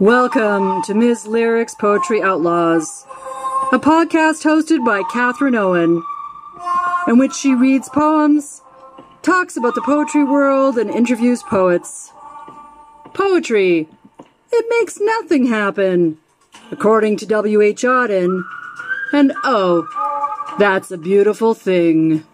Welcome to Ms. Lyrics Poetry Outlaws, a podcast hosted by Catherine Owen, in which she reads poems, talks about the poetry world, and interviews poets. Poetry. It makes nothing happen, according to W.H. Auden. And oh, that's a beautiful thing.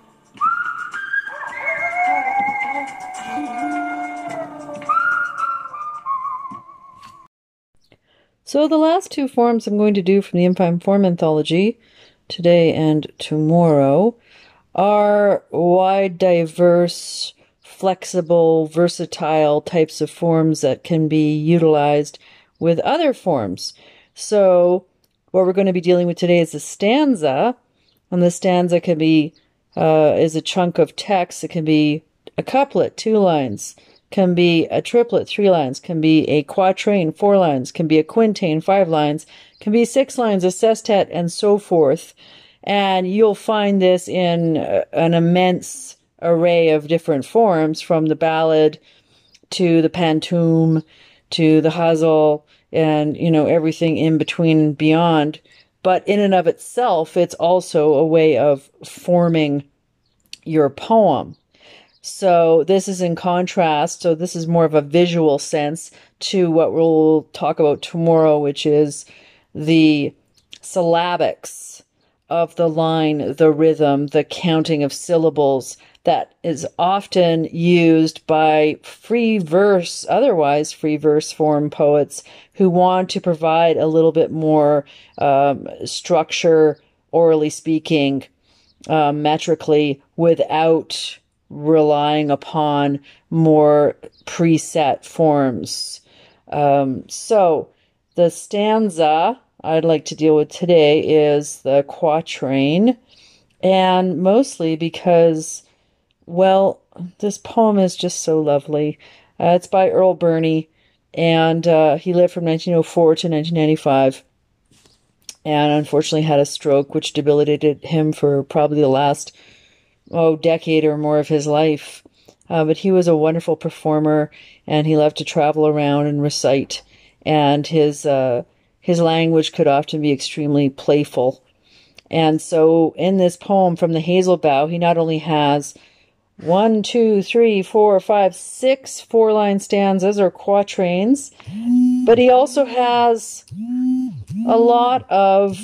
So the last two forms I'm going to do from the In Fine Form Anthology, today and tomorrow, are wide, diverse, flexible, versatile types of forms that can be utilized with other forms. So what we're going to be dealing with today is a stanza, and the stanza can be uh, is a chunk of text. It can be a couplet, two lines can be a triplet, three lines, can be a quatrain, four lines, can be a quintain, five lines, can be six lines, a sestet, and so forth. And you'll find this in uh, an immense array of different forms from the ballad to the pantoum to the ghazal and, you know, everything in between and beyond. But in and of itself, it's also a way of forming your poem. So this is in contrast. So this is more of a visual sense to what we'll talk about tomorrow, which is the syllabics of the line, the rhythm, the counting of syllables that is often used by free verse, otherwise free verse form poets who want to provide a little bit more um, structure, orally speaking, uh, metrically, without relying upon more preset forms. Um, so the stanza I'd like to deal with today is the quatrain, and mostly because, well, this poem is just so lovely. Uh, it's by Earle Birney, and uh, he lived from 1904 to 1995 and unfortunately had a stroke which debilitated him for probably the last oh, decade or more of his life. Uh, but he was a wonderful performer and he loved to travel around and recite. And his, uh, his language could often be extremely playful. And so in this poem from the Hazel Bough, he not only has one, two, three, four, five, six four line stanzas or quatrains, but he also has a lot of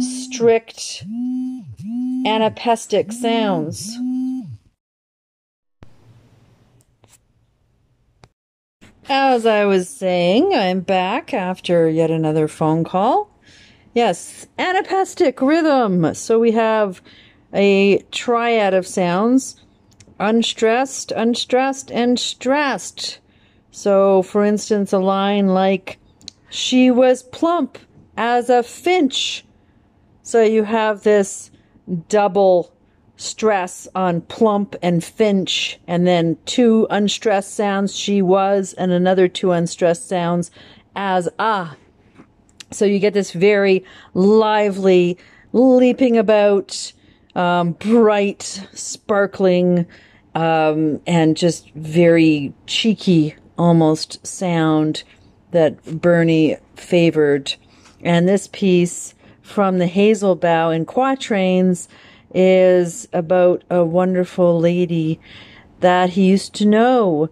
strict anapestic sounds. As I was saying, I'm back after yet another phone call. Yes, anapestic rhythm. So we have a triad of sounds unstressed, unstressed, and stressed. So, for instance, a line like, She was plump as a finch. So you have this double stress on plump and finch, and then two unstressed sounds, she was, and another two unstressed sounds as ah. So you get this very lively, leaping about, um, bright, sparkling, um, and just very cheeky almost sound that Birney favored. And this piece from the Hazel Bough in Quatrains is about a wonderful lady that he used to know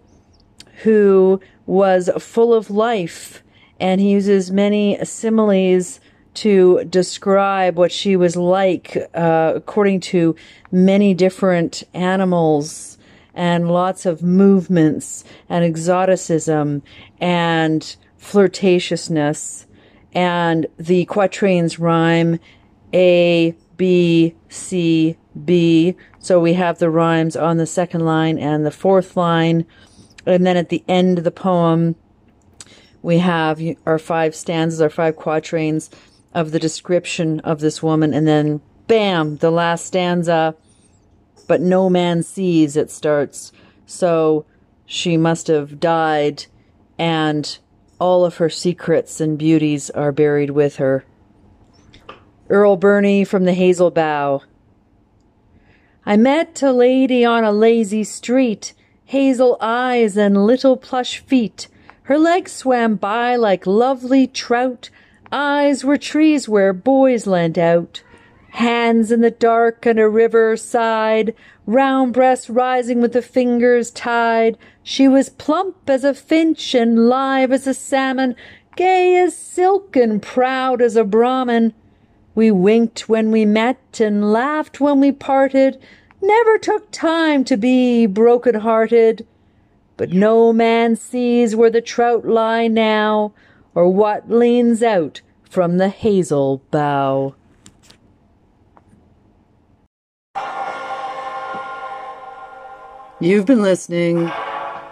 who was full of life. And he uses many similes to describe what she was like, uh, according to many different animals and lots of movements and exoticism and flirtatiousness and the quatrains rhyme A, B, C, B. So we have the rhymes on the second line and the fourth line. And then at the end of the poem, we have our five stanzas, our five quatrains of the description of this woman. And then, bam, the last stanza. But no man sees, it starts. So she must have died and all of her secrets and beauties are buried with her. Earle Birney from the Hazel Bough. I met a lady on a lazy street, hazel eyes and little plush feet. Her legs swam by like lovely trout, eyes were trees where boys leant out. Hands in the dark and a river side, round breasts rising with the fingers tied. She was plump as a finch and live as a salmon, gay as silk and proud as a Brahmin. We winked when we met and laughed when we parted, never took time to be broken hearted. But no man sees where the trout lie now, or what leans out from the hazel bough. You've been listening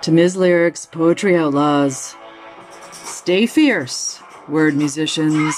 to Ms. Lyrics Poetry Outlaws. Stay fierce, word musicians.